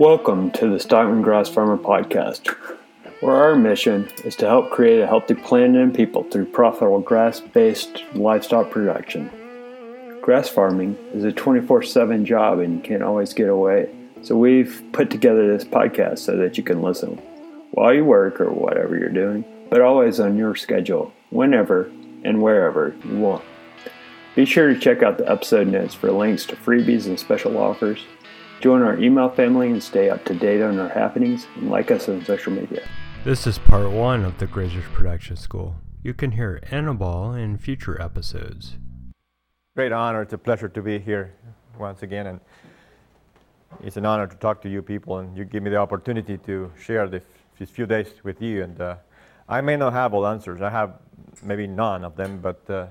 Welcome to the Stockman Grass Farmer Podcast, where our mission is to help create a healthy planet and people through profitable grass based livestock production. Grass farming is a 24 7 job and you can't always get away, so we've put together this podcast so that you can listen while you work or whatever you're doing, but always on your schedule, whenever and wherever you want. Be sure to check out the episode notes for links to freebies and special offers. Join our email family and stay up to date on our happenings and like us on social media. This is part one of the Grazier's Production School. You can hear Anibal in future episodes. Great honor. It's a pleasure to be here once again, and it's an honor to talk to you people, and you give me the opportunity to share this, these few days with you. And uh, I may not have all answers. I have maybe none of them, but uh,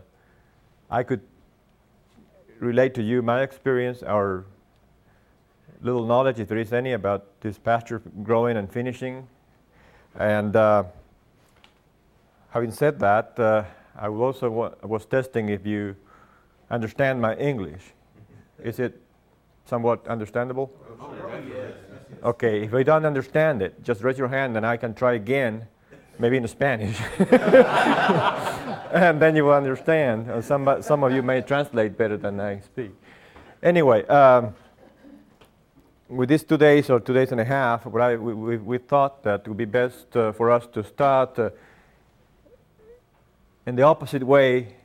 I could relate to you my experience, our little knowledge, if there is any, about this pasture growing and finishing. And uh, having said that, uh, I also wa- was testing if you understand my English. Is it somewhat understandable? Okay, if you don't understand it, just raise your hand and I can try again, maybe in Spanish. and then you will understand. Some, some of you may translate better than I speak. Anyway, um, with these two days or two days and a half, I, we, we, we thought that it would be best uh, for us to start uh, in the opposite way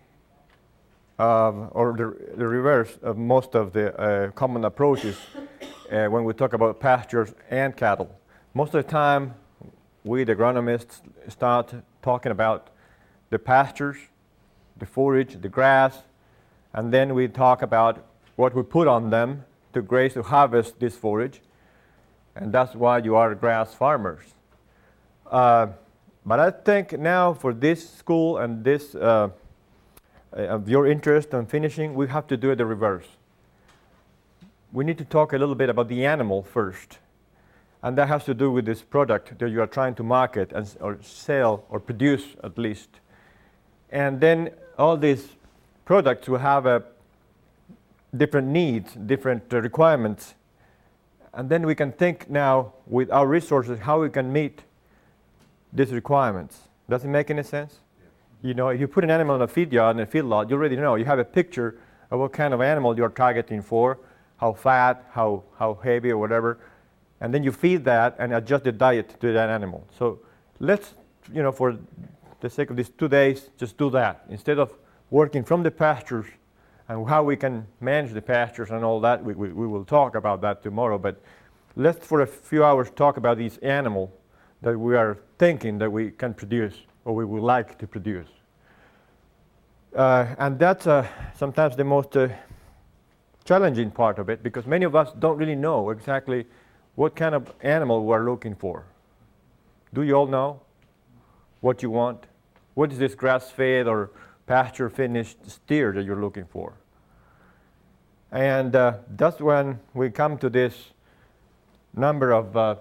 um, or the, the reverse of most of the uh, common approaches uh, when we talk about pastures and cattle. Most of the time, we, the agronomists, start talking about the pastures, the forage, the grass, and then we talk about what we put on them to graze, to harvest this forage. And that's why you are grass farmers. Uh, but I think now for this school and this uh, uh, of your interest in finishing, we have to do it the reverse. We need to talk a little bit about the animal first. And that has to do with this product that you are trying to market and, or sell or produce at least. And then all these products will have a different needs, different uh, requirements. And then we can think now with our resources how we can meet these requirements. Does it make any sense? You know, if you put an animal in a feed yard and a feedlot, you already know. You have a picture of what kind of animal you're targeting for, how fat, how, how heavy, or whatever. And then you feed that and adjust the diet to that animal. So let's, you know, for the sake of these two days, just do that. Instead of working from the pastures and how we can manage the pastures and all that, we, we, we will talk about that tomorrow. But let's, for a few hours, talk about these animals that we are thinking that we can produce or we would like to produce. Uh, and that's uh, sometimes the most uh, challenging part of it because many of us don't really know exactly what kind of animal we're looking for. Do you all know what you want? What is this grass fed or pasture finished steer that you're looking for? And uh, that's when we come to this number of uh,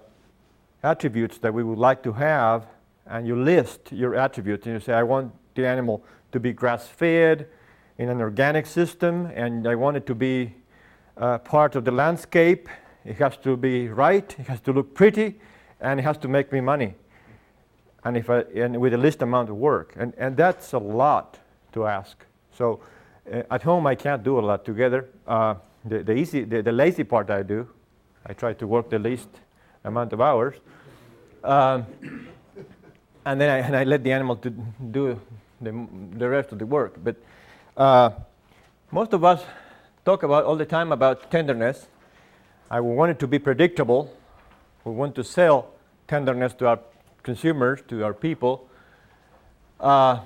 attributes that we would like to have, and you list your attributes, and you say, I want the animal to be grass fed in an organic system, and I want it to be uh, part of the landscape. It has to be right, it has to look pretty, and it has to make me money. And, if I, and with a least amount of work. And, and that's a lot to ask. So uh, at home, I can't do a lot together. Uh, the, the, easy, the, the lazy part I do, I try to work the least amount of hours. Um, and then I, and I let the animal to do the, the rest of the work. But uh, most of us talk about all the time about tenderness. I want it to be predictable. We want to sell tenderness to our consumers, to our people. Uh,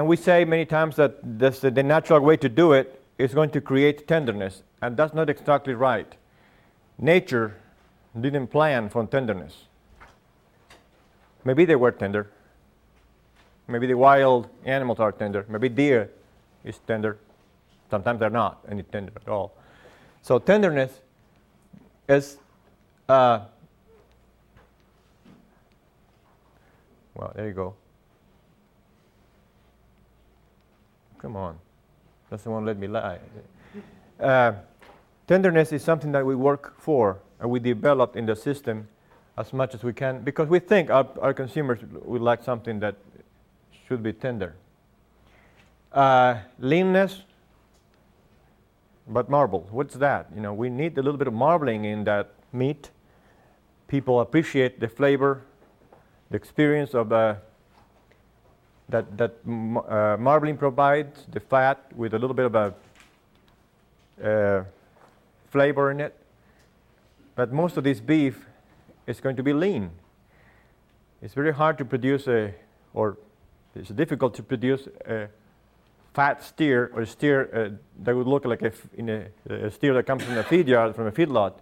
and we say many times that this, the natural way to do it is going to create tenderness. And that's not exactly right. Nature didn't plan for tenderness. Maybe they were tender. Maybe the wild animals are tender. Maybe deer is tender. Sometimes they're not any tender at all. So tenderness is, uh, well, there you go. Come on, doesn't want to let me lie. Uh, tenderness is something that we work for and we develop in the system as much as we can because we think our, our consumers would like something that should be tender. Uh, leanness, but marble. What's that? You know, we need a little bit of marbling in that meat. People appreciate the flavor, the experience of the that that uh, marbling provides the fat with a little bit of a uh, flavor in it. But most of this beef is going to be lean. It's very hard to produce a, or it's difficult to produce a fat steer or a steer uh, that would look like a, in a, a, steer that comes from a feed yard, from a feedlot,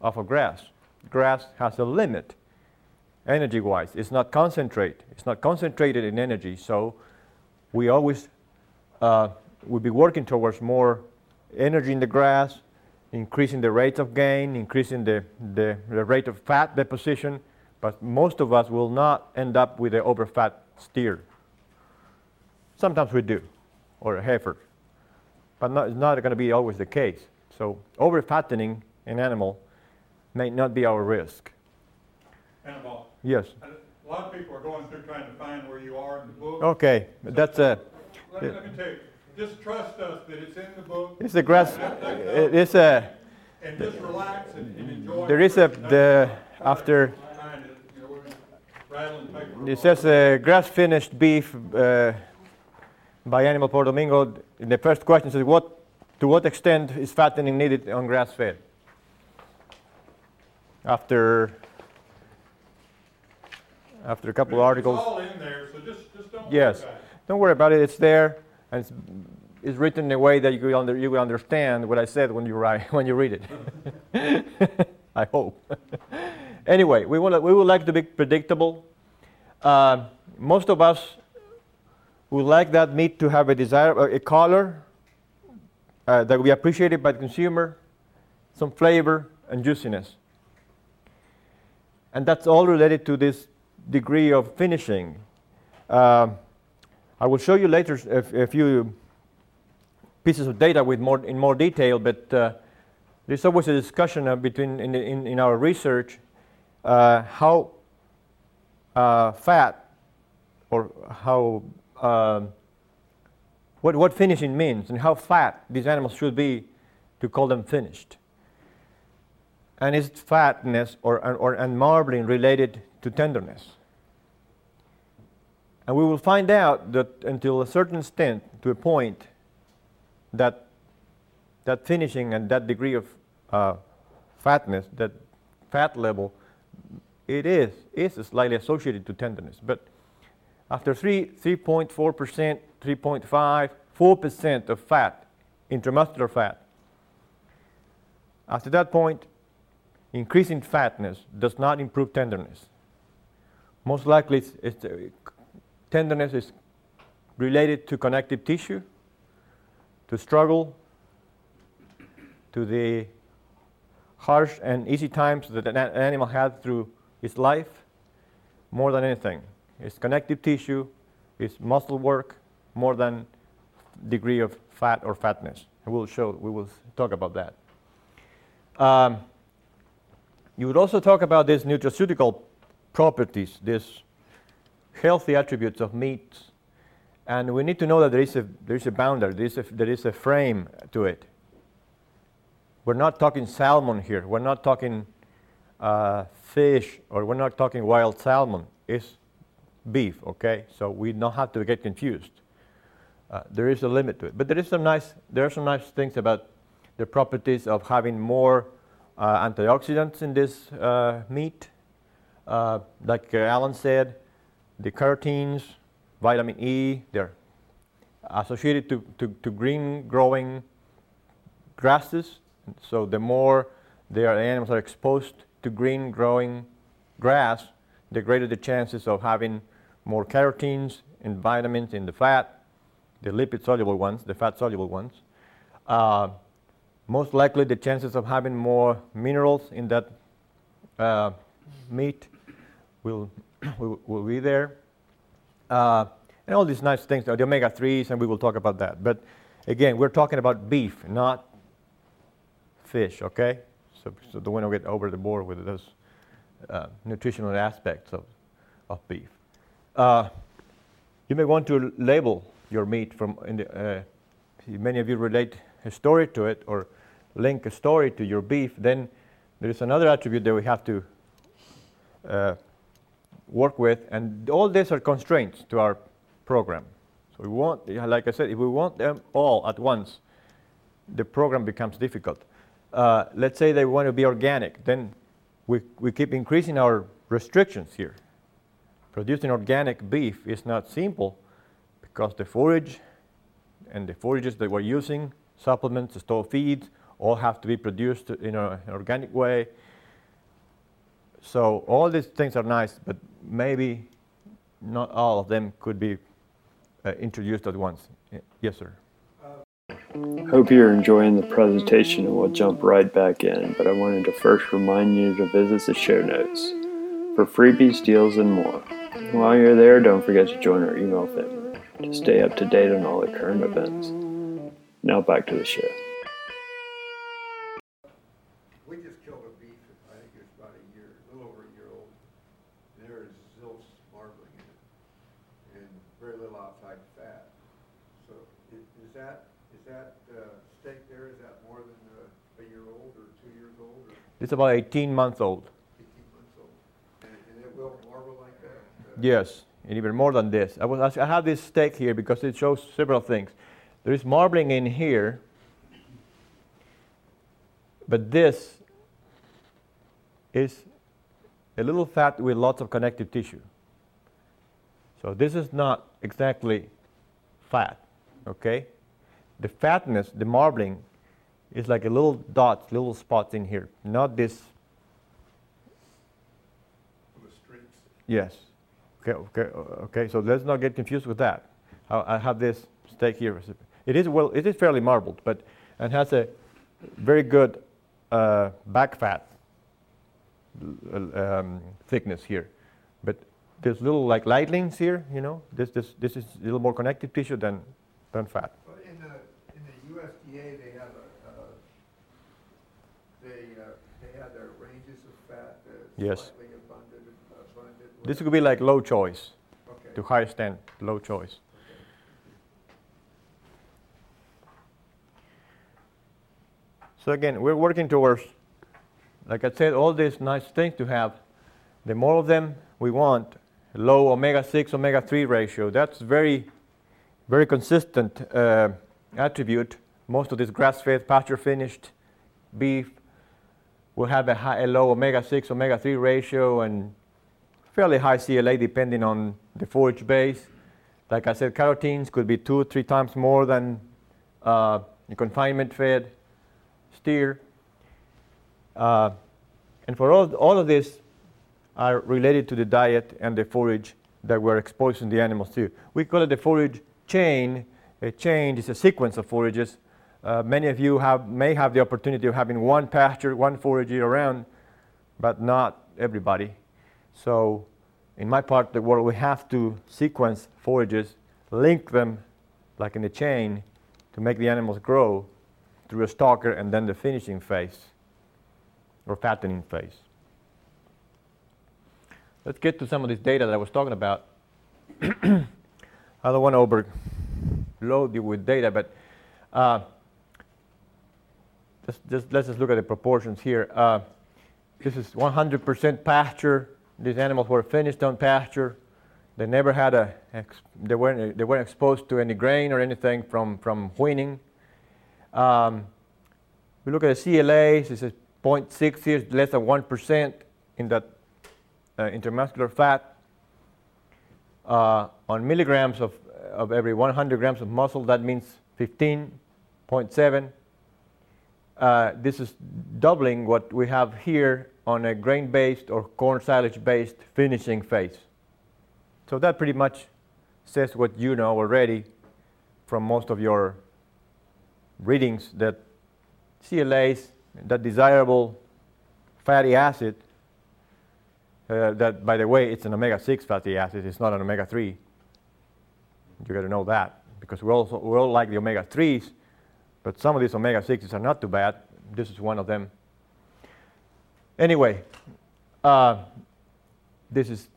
off of grass. Grass has a limit, energy-wise. It's not concentrate. It's not concentrated in energy. So we always uh, would be working towards more energy in the grass, increasing the rate of gain, increasing the, the, the rate of fat deposition, but most of us will not end up with an overfat steer. Sometimes we do, or a heifer, but not, it's not going to be always the case. So overfattening an animal may not be our risk. Yes. a lot of people are going through trying to find where you are in the book. Okay, that's a. Let me, let me tell you, just trust us that it's in the book. It's a grass. It's a. And just relax and, and enjoy. There is a the after. It, you know, we're rattling paper. It says uh, grass finished beef uh, by Anibal Pordomingo. The first question says, what, to what extent is fattening needed on grass fed? After, after a couple of articles. It's all in there, so just, just don't worry Yes. about it. Don't worry about it, it's there, and it's, it's written in a way that you will, under, you will understand what I said when you, write, when you read it. I hope. anyway, we, wanna, we would like to be predictable. Uh, most of us would like that meat to have a desire, a color uh, that will be appreciated by the consumer, some flavor and juiciness. And that's all related to this degree of finishing. Um, I will show you later a, a few pieces of data with more, in more detail, but uh, there's always a discussion uh, between in, the, in, in, our research uh, how uh, fat or how um, what, what finishing means and how fat these animals should be to call them finished. And is fatness or, or and marbling related to tenderness? And we will find out that until a certain extent, to a point, that that finishing and that degree of uh, fatness, that fat level, it is is slightly associated to tenderness. But after 3, 3.4%, 3.5, 4% of fat, intramuscular fat, after that point, increasing fatness does not improve tenderness. Most likely, it's, it's, uh, tenderness is related to connective tissue, to struggle, to the harsh and easy times that an animal had through its life, more than anything. It's connective tissue, it's muscle work, more than degree of fat or fatness. We'll show, we will talk about that. Um, you would also talk about this nutraceutical properties, these healthy attributes of meat. And we need to know that there is a, there is a boundary, there is a, there is a frame to it. We're not talking salmon here. We're not talking uh, fish, or we're not talking wild salmon. It's beef, okay? So we don't have to get confused. Uh, there is a limit to it. But there, is some nice, there are some nice things about the properties of having more uh, antioxidants in this uh, meat. Uh, like uh, Allan said, the carotene, vitamin E, they're associated to, to, to green growing grasses. So the more the animals are exposed to green growing grass, the greater the chances of having more carotenes and vitamins in the fat, the lipid soluble ones, the fat soluble ones. Uh, most likely the chances of having more minerals in that uh, meat will, will, will, be there. Uh, and all these nice things, the omega 3s, and we will talk about that. But again, we're talking about beef, not fish, okay? So, so don't want get over the board with those uh, nutritional aspects of, of beef. Uh, you may want to label your meat from the, uh, many of you relate a story to it or link a story to your beef, then there is another attribute that we have to uh, work with, and all these are constraints to our program. So we want, like I said, if we want them all at once, the program becomes difficult. Uh, let's say they want to be organic, then we, we keep increasing our restrictions here. Producing organic beef is not simple because the forage and the forages that we're using, supplements, store feeds, all have to be produced in an organic way. So all these things are nice, but maybe not all of them could be uh, introduced at once. Yes, sir. Hope you're enjoying the presentation and we'll jump right back in, but I wanted to first remind you to visit the show notes for freebies, deals, and more. While you're there, don't forget to join our email family to stay up to date on all the current events. Now back to the show. We just killed a beef, I think it was about a year, a little over a year old. And There is zilch marbling in it and very little outside fat. So i- is that, is that uh, steak there, is that more than uh, a year old or two years old It's about 18 months old. eighteen months old? And and it will marble like that? Uh, Yes, and even more than this. I, was, I have this steak here because it shows several things. There is marbling in here, but this is a little fat with lots of connective tissue. So this is not exactly fat, okay? The fatness, the marbling, is like a little dots, little spots in here, not this Yes. Okay, okay, uh, okay. So let's not get confused with that. I, I have this steak here. It is well, it is fairly marbled, but and has a very good uh, back fat um, thickness here. But there's little like lightlings here. You know, this this this is a little more connective tissue than than fat. Well, in the, in USDA, they have a, uh, they, uh, they have their ranges of fat, uh, Yes. slightly abundant, abundant. This could be like low choice Okay. to high stand, low choice. So again, we're working towards, like I said, all these nice things to have. The more of them we want, low omega-6, omega-3 ratio. That's very, very consistent uh, attribute. Most of this grass-fed, pasture-finished beef will have a, high, a low omega-6, omega-3 ratio and fairly high CLA depending on the forage base. Like I said, carotenes could be two, three times more than uh, confinement-fed steer. Uh, and for all, all of this are related to the diet and the forage that we're exposing the animals to. We call it the forage chain. A chain is a sequence of forages. Uh, many of you have, may have the opportunity of having one pasture, one forage year round, but not everybody. So in my part of the world, we have to sequence forages, link them like in a chain to make the animals grow through a stocker and then the finishing phase or fattening phase. Let's get to some of this data that I was talking about. I don't want to overload you with data, but uh, just, just, let's just look at the proportions here. Uh, this is 100% pasture. These animals were finished on pasture. They never had a, they weren't, they weren't exposed to any grain or anything from, from weaning. Um, we look at the CLAs, this is 0.6 here, less than 1% in that uh, intermuscular fat. Uh, on milligrams of, of every 100 grams of muscle, that means 15.7. Uh, this is doubling what we have here on a grain-based or corn silage-based finishing phase. So that pretty much says what you know already from most of your readings that CLAs, that desirable fatty acid, uh, that by the way, it's an omega-6 fatty acid, it's not an omega-3. You got to know that because we also we all like the omega-3s, but some of these omega-6s are not too bad. This is one of them. anyway, uh, this is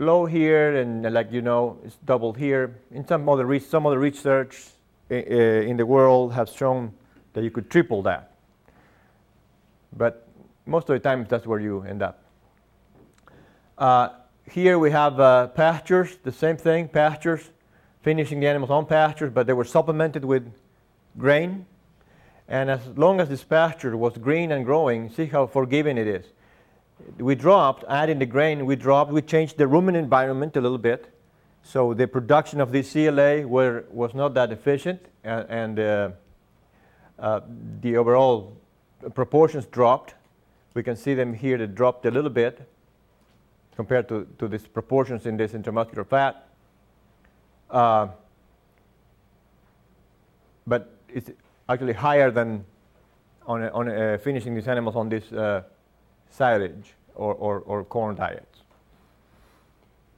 low here, and like you know, it's doubled here. In some other re- some other research in the world have shown that you could triple that. But most of the time, that's where you end up. Uh, here we have uh, pastures, the same thing, pastures, finishing the animals on pastures, but they were supplemented with grain. And as long as this pasture was green and growing, see how forgiving it is. We dropped, adding the grain, we dropped, we changed the ruminant environment a little bit. So the production of this CLA were, was not that efficient, and, and uh, uh, the overall proportions dropped. We can see them here, they dropped a little bit compared to, to these proportions in this intramuscular fat. Uh, but it's actually higher than on, on uh, finishing these animals on this uh, silage or, or, or corn diet.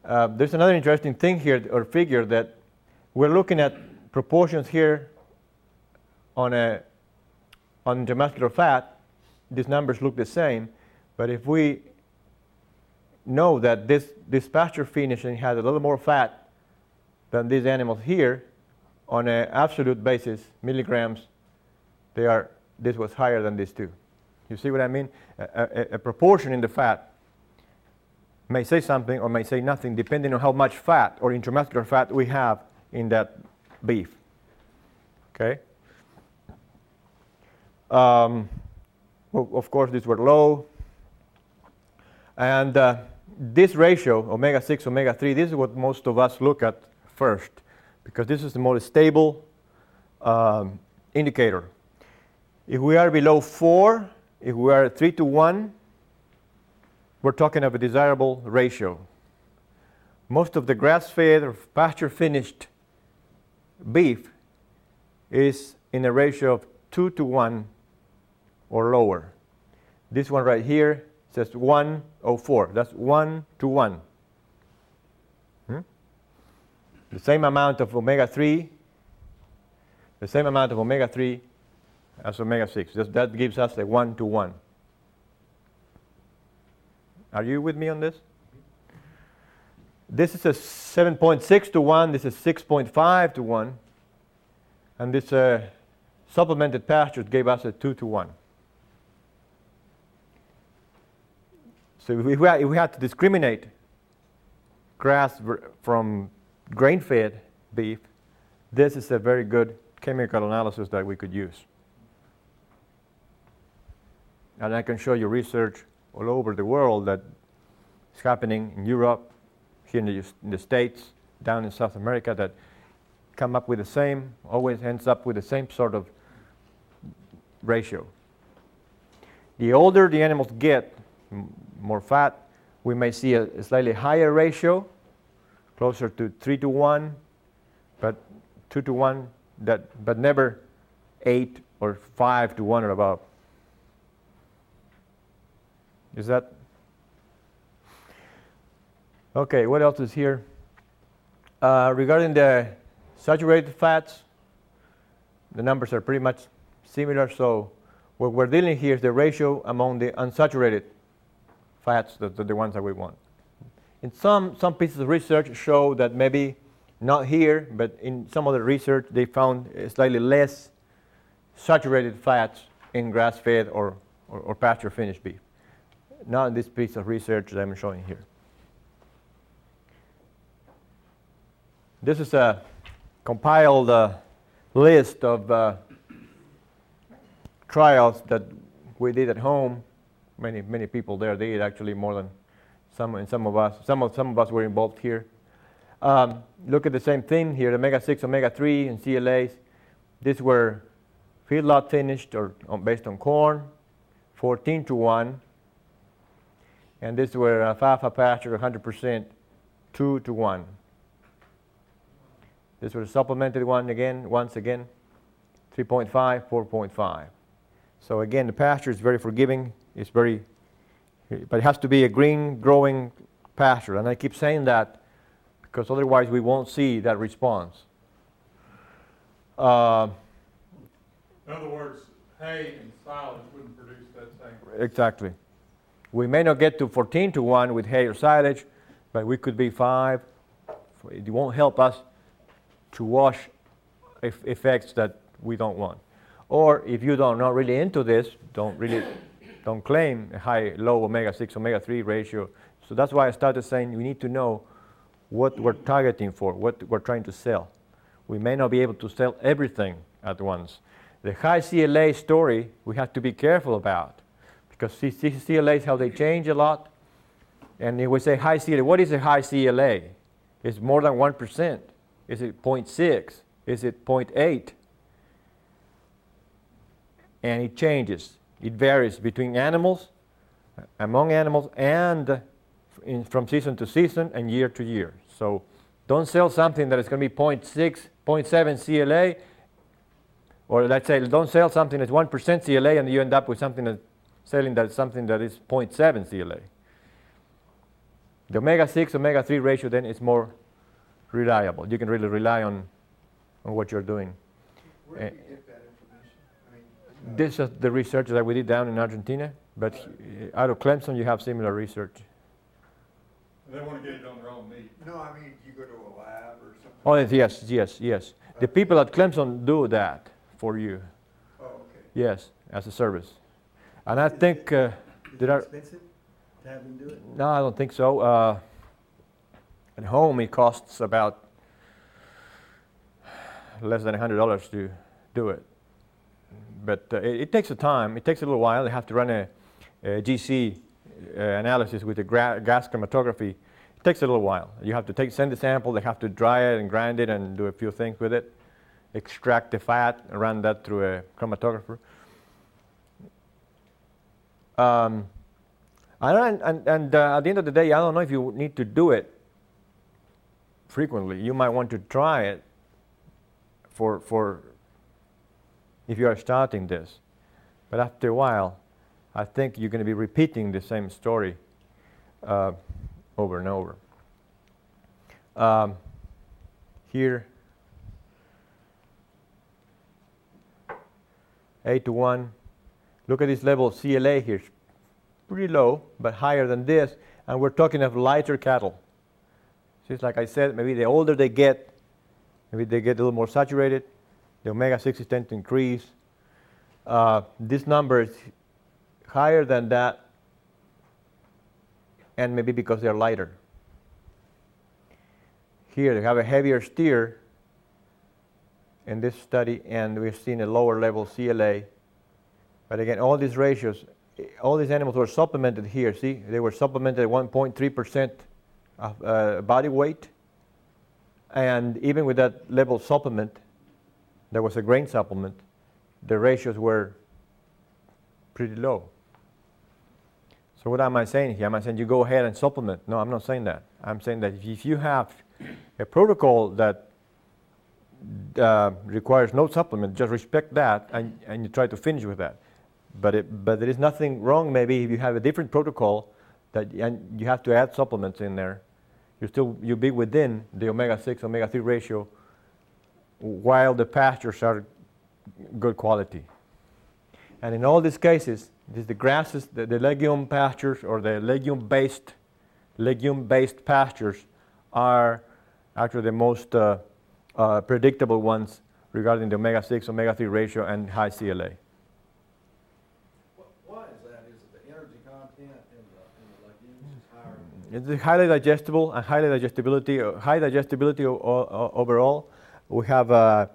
Uh, there's another interesting thing here or figure that we're looking at proportions here on a on intramuscular fat. These numbers look the same, but if we know that this, this pasture finishing has a little more fat than these animals here, on an absolute basis, milligrams, they are, this was higher than these two. You see what I mean? A, a, a proportion in the fat may say something or may say nothing depending on how much fat or intramuscular fat we have in that beef. Okay? Um, well, of course, these were low. And uh, this ratio, omega 6, omega 3, this is what most of us look at first because this is the most stable um, indicator. If we are below 4, if we are 3 to 1, we're talking of a desirable ratio. Most of the grass fed or pasture finished beef is in a ratio of 2 to 1 or lower. This one right here says 104. That's 1 to 1. Hmm? The same amount of omega 3, the same amount of omega 3 as omega 6. That, gives us a 1 to 1. Are you with me on this? This is a 7.6 to 1, this is 6.5 to 1, and this uh, supplemented pasture gave us a 2 to 1. So if we, had, if we had to discriminate grass from grain fed beef, this is a very good chemical analysis that we could use. And I can show you research all over the world that is happening in Europe, here in the, in the States, down in South America that come up with the same, always ends up with the same sort of ratio. The older the animals get, m- more fat, we may see a, a slightly higher ratio, closer to 3 to 1, but 2 to 1, that, but never 8 or 5 to 1 or above. Is that? Okay, what else is here? Uh, regarding the saturated fats, the numbers are pretty much similar. So, what we're dealing here is the ratio among the unsaturated fats, the, the, ones that we want. In some, some pieces of research show that maybe not here, but in some other research, they found slightly less saturated fats in grass fed or, or, or pasture finished beef not in this piece of research that I'm showing here. This is a compiled uh, list of uh, trials that we did at home. Many, many people there did actually more than some, and some of us. Some of, some of us were involved here. Um, look at the same thing here, omega 6, omega 3, and CLAs. These were feedlot finished or on, based on corn, 14 to 1 and this were alfalfa pasture 100% 2 to 1. This was a supplemented one again, once again, 3.5, 4.5. So again, the pasture is very forgiving. It's very, but it has to be a green growing pasture. And I keep saying that because otherwise we won't see that response. Uh, In other words, hay and silage wouldn't produce that same. exactly. We may not get to 14 to 1 with hay or silage, but we could be 5. It won't help us to wash effects that we don't want. Or if you don't not really into this, don't really don't claim a high low omega 6 omega 3 ratio. So that's why I started saying we need to know what we're targeting for, what we're trying to sell. We may not be able to sell everything at once. The high CLA story we have to be careful about because CLAs how they change a lot. And we say high CLA, what is a high CLA? Is more than 1%? Is it 0.6? Is it 0.8? And it changes. It varies between animals, among animals, and in, from season to season and year to year. So don't sell something that is going to be 0.6, 0.7 CLA, or let's say don't sell something that's 1% CLA and you end up with something that's selling that something that is 0.7 CLA. The omega 6 omega 3 ratio then is more reliable. You can really rely on, on what you're doing. Where do you get that information? I mean, uh, This is the research that we did down in Argentina, but uh, out of Clemson you have similar research. They want to get it on their own meat. No, I mean, you go to a lab or something? Oh, yes, yes, yes. The people at Clemson do that for you. Oh, okay. Yes, as a service. And I think, uh, Is Did it I- expensive to have them do it? no, I don't think so. Uh, at home, it costs about less than $100 to do it. But uh, it, it takes a time, it takes a little while. They have to run a, a GC uh, analysis with the gra- gas chromatography. It takes a little while. You have to take, send the sample, they have to dry it and grind it and do a few things with it, extract the fat, and run that through a chromatographer. Um, and and, and uh, at the end of the day, I don't know if you need to do it frequently. You might want to try it for, for if you are starting this. But after a while, I think you're going to be repeating the same story uh, over and over. Um, here, 8 to 1. Look at this level of CLA here. It's pretty low, but higher than this. And we're talking of lighter cattle. Just like I said, maybe the older they get, maybe they get a little more saturated. The omega 6s tend to increase. Uh, this number is higher than that, and maybe because they're lighter. Here they have a heavier steer in this study, and we've seen a lower level CLA. But again, all these ratios, all these animals were supplemented here. See, they were supplemented at 1.3% of uh, body weight. And even with that level supplement, there was a grain supplement, the ratios were pretty low. So what am I saying here? Am I saying you go ahead and supplement? No, I'm not saying that. I'm saying that if you have a protocol that uh, requires no supplement, just respect that and, and you try to finish with that. But, it, but there is nothing wrong maybe if you have a different protocol that and you have to add supplements in there. You still you be within the omega 6 omega 3 ratio while the pastures are good quality. And in all these cases, the grasses, the, the legume pastures or the legume based legume based pastures are actually the most uh, uh, predictable ones regarding the omega 6 omega 3 ratio and high CLA. Wh- Why is that? Is it the energy content in the, in the legumes is higher? It's highly digestible and highly digestibility, high digestibility overall. We have uh,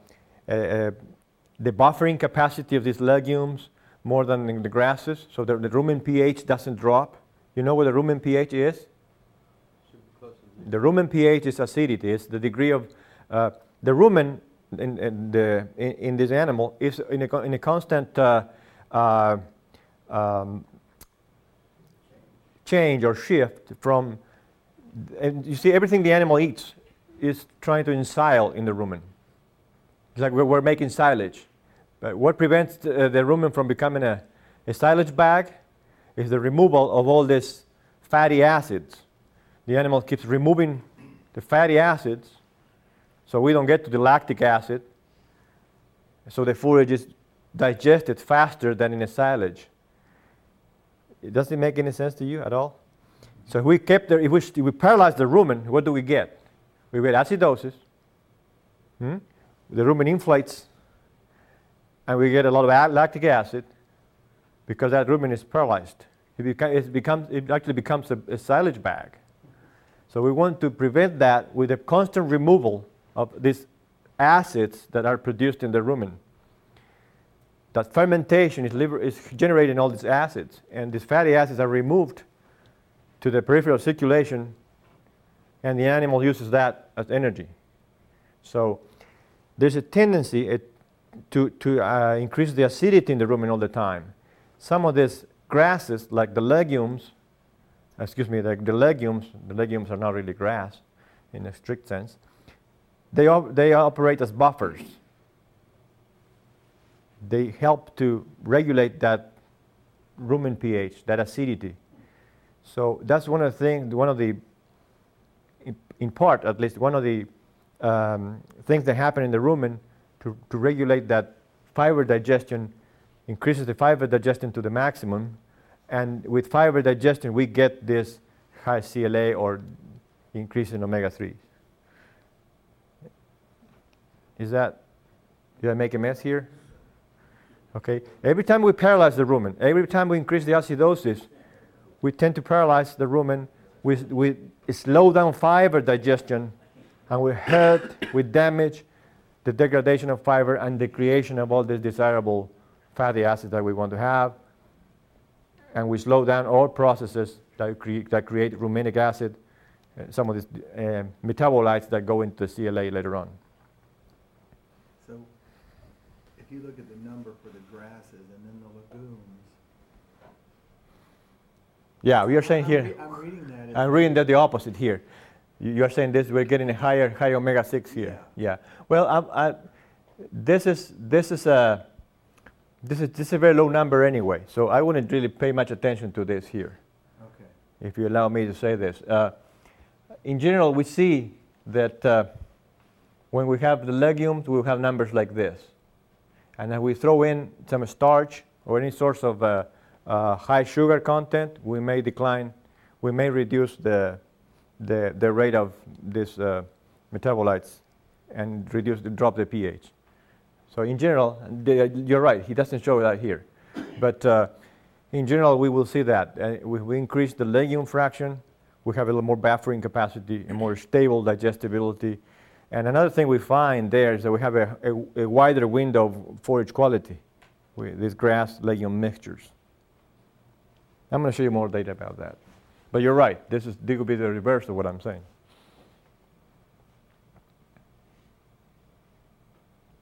the buffering capacity of these legumes more than in the grasses, so the, rumen pH doesn't drop. You know what the rumen pH is? The rumen pH is acidity. It's the degree of uh, the rumen in, this animal is in a, constant uh, um, change or shift from, and you see, everything the animal eats is trying to ensile in the rumen. It's like we're, we're making silage. But what prevents the, uh, the rumen from becoming a, a silage bag is the removal of all these fatty acids. The animal keeps removing the fatty acids so we don't get to the lactic acid. So the forage is digested faster than in a silage. It doesn't make any sense to you at all? So if we kept if we, if we paralyze the rumen, what do we get? We get acidosis. Hmm? The rumen inflates, and we get a lot of lactic acid because that rumen is paralyzed. It, beca- it, becomes, it actually becomes a, a silage bag. So we want to prevent that with a constant removal of these acids that are produced in the rumen. That fermentation is, liver, is generating all these acids, and these fatty acids are removed to the peripheral circulation, and the animal uses that as energy. So there's a tendency it, to, to uh, increase the acidity in the rumen all the time. Some of these grasses, like the legumes, excuse me, like the legumes, the legumes are not really grass in a strict sense, they, op- they operate as buffers. They help to regulate that rumen pH, that acidity. So that's one of the things, one of the, in, part at least, one of the um, things that happen in the rumen to, to regulate that fiber digestion, increases the fiber digestion to the maximum. And with fiber digestion, we get this high CLA or increase in omega 3s. Is that, did I make a mess here? Okay. Every time we paralyze the rumen, every time we increase the acidosis, we tend to paralyze the rumen. We, we slow down fiber digestion, and we hurt, we damage the degradation of fiber and the creation of all these desirable fatty acids that we want to have. And we slow down all processes that, cre- that create rumenic acid, uh, some of these uh, metabolites that go into the CLA later on. So if you look at the number for the grasses and then the legumes. Yeah, we are saying I'm here. re- I'm reading that. as- I'm reading that the opposite here. You you are saying this, we're getting a higher, higher omega 6 here. Yeah. Well, I, I, this is, this is a, this is, this is a very low number anyway, so I wouldn't really pay much attention to this here, Okay. if you allow me to say this. Uh, in general, we see that uh, when we have the legumes, we have numbers like this. And then we throw in some starch or any source of uh, uh, high sugar content, we may decline, we may reduce the, the, the rate of these uh, metabolites and reduce, drop the pH. So in general, the, you're right, he doesn't show that here. But uh, in general, we will see that. Uh, we, we increase the legume fraction, we have a little more buffering capacity and more stable digestibility. And another thing we find there is that we have a, a, a wider window of forage quality with these grass legume mixtures. I'm going to show you more data about that. But you're right, this, is, this will be the reverse of what I'm saying.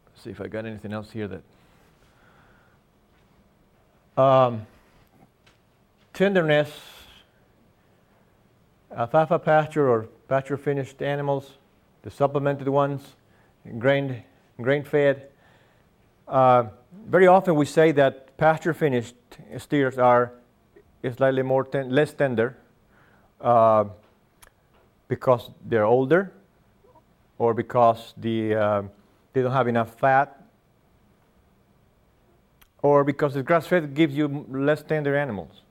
Let's see if I got anything else here that. Um, tenderness, alfalfa pasture or pasture finished animals, the supplemented ones, grain, grain fed. Uh, very often we say that pasture finished steers are slightly more ten, less tender uh, because they're older or because the, uh, they don't have enough fat or because the grass fed gives you less tender animals.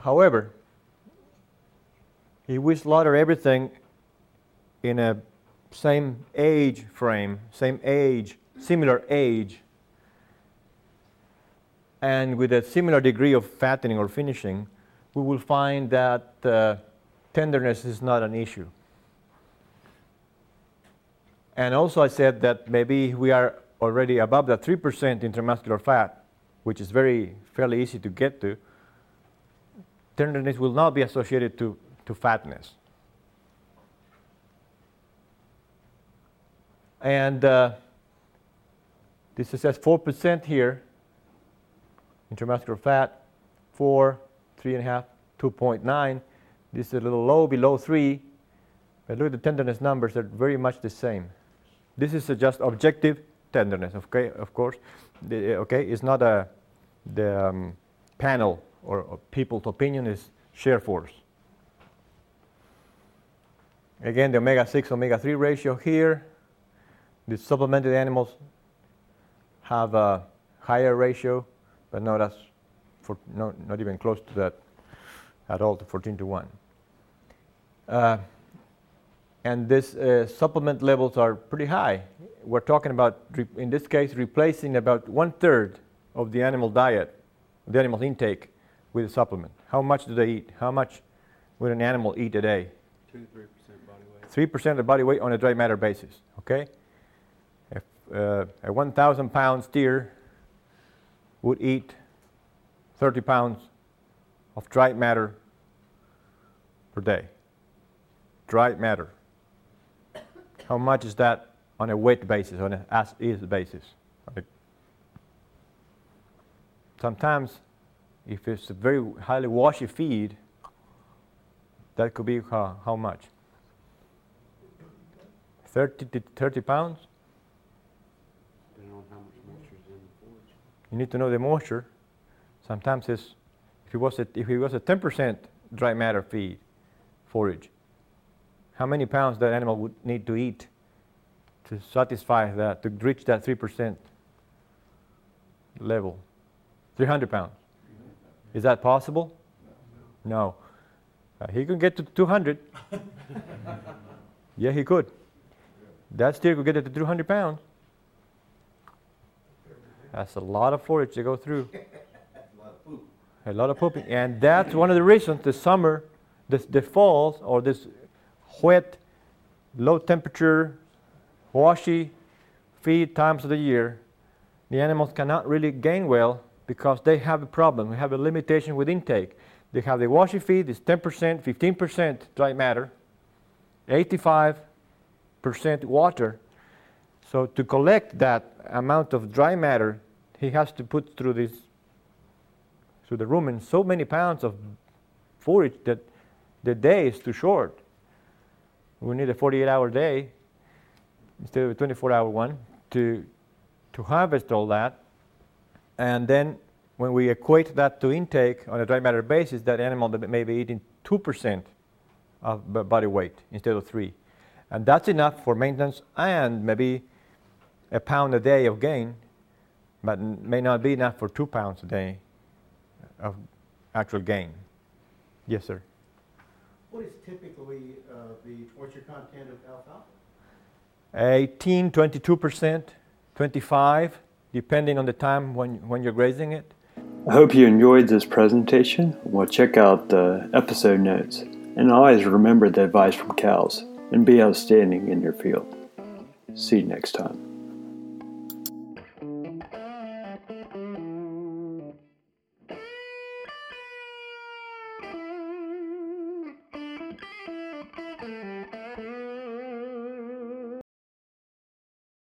However, if we slaughter everything in a same age frame, same age, similar age, and with a similar degree of fattening or finishing, we will find that uh, tenderness is not an issue. And also, I said that maybe we are already above the 3% intramuscular fat, which is very fairly easy to get to. Tenderness will not be associated to, to fatness. And uh, this is at 4% here, intramuscular fat, 4, 3.5, 2.9. This is a little low, below 3. But look at the tenderness numbers, they're very much the same. This is just objective tenderness, okay, of course. The, okay, it's not a, the um, panel or, or people's opinion, is shear force. Again, the omega 6 omega 3 ratio here. The supplemented animals have a higher ratio, but not as for, no, not even close to that at all, to 14 to 1. Uh, and this uh, supplement levels are pretty high. We're talking about, in this case, replacing about one third of the animal diet, the animal's intake, with a supplement. How much do they eat? How much would an animal eat a day? Two to three percent body weight. Three percent of body weight on a dry matter basis. Okay. If uh, a 1,000 pound steer would eat 30 pounds of dry matter per day. Dry matter. How much is that on a weight basis, on an as is basis? Sometimes, if it's a very highly washy feed, that could be how much? 30 to 30 pounds? Depending on how much moisture is in the forage. You need to know the moisture. Sometimes it's, if it was a, if it was a 10% dry matter feed forage, how many pounds that animal would need to eat to satisfy that, to reach that 3% level? 300 pounds. Is that possible? No. Uh, he could get to 200. yeah, he could. That steer could get it to 300 pounds. That's a lot of forage to go through. A lot of pooping. And that's one of the reasons the summer, this, the falls, or this wet, low temperature, washy feed times of the year, the animals cannot really gain well because they have a problem. We have a limitation with intake. They have the washy feed, it's 10%, 15% dry matter, 85% water. So to collect that amount of dry matter, he has to put through this through the rumen so many pounds of forage that the day is too short. We need a 48-hour day instead of a 24-hour one to to harvest all that. And then when we equate that to intake on a dry matter basis, that animal may be eating 2% of body weight instead of 3 and that's enough for maintenance and maybe a pound a day of gain, but may not be enough for two pounds a day of actual gain. Yes, sir. What is typically uh, the moisture content of alfalfa? 18, 22%, 25, depending on the time when, when you're grazing it. I hope you enjoyed this presentation. Well, check out the episode notes. And always remember the advice from cows and be outstanding in your field. See you next time.